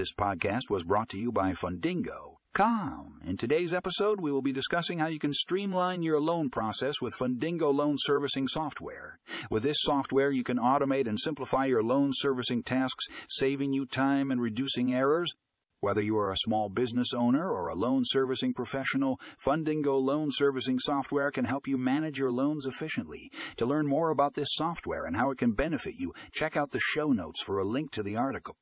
This podcast was brought to you by Fundingo. Com. In today's episode, we will be discussing how you can streamline your loan process with Fundingo loan servicing software. With this software, you can automate and simplify your loan servicing tasks, saving you time and reducing errors. Whether you are a small business owner or a loan servicing professional, Fundingo loan servicing software can help you manage your loans efficiently. To learn more about this software and how it can benefit you, check out the show notes for a link to the article.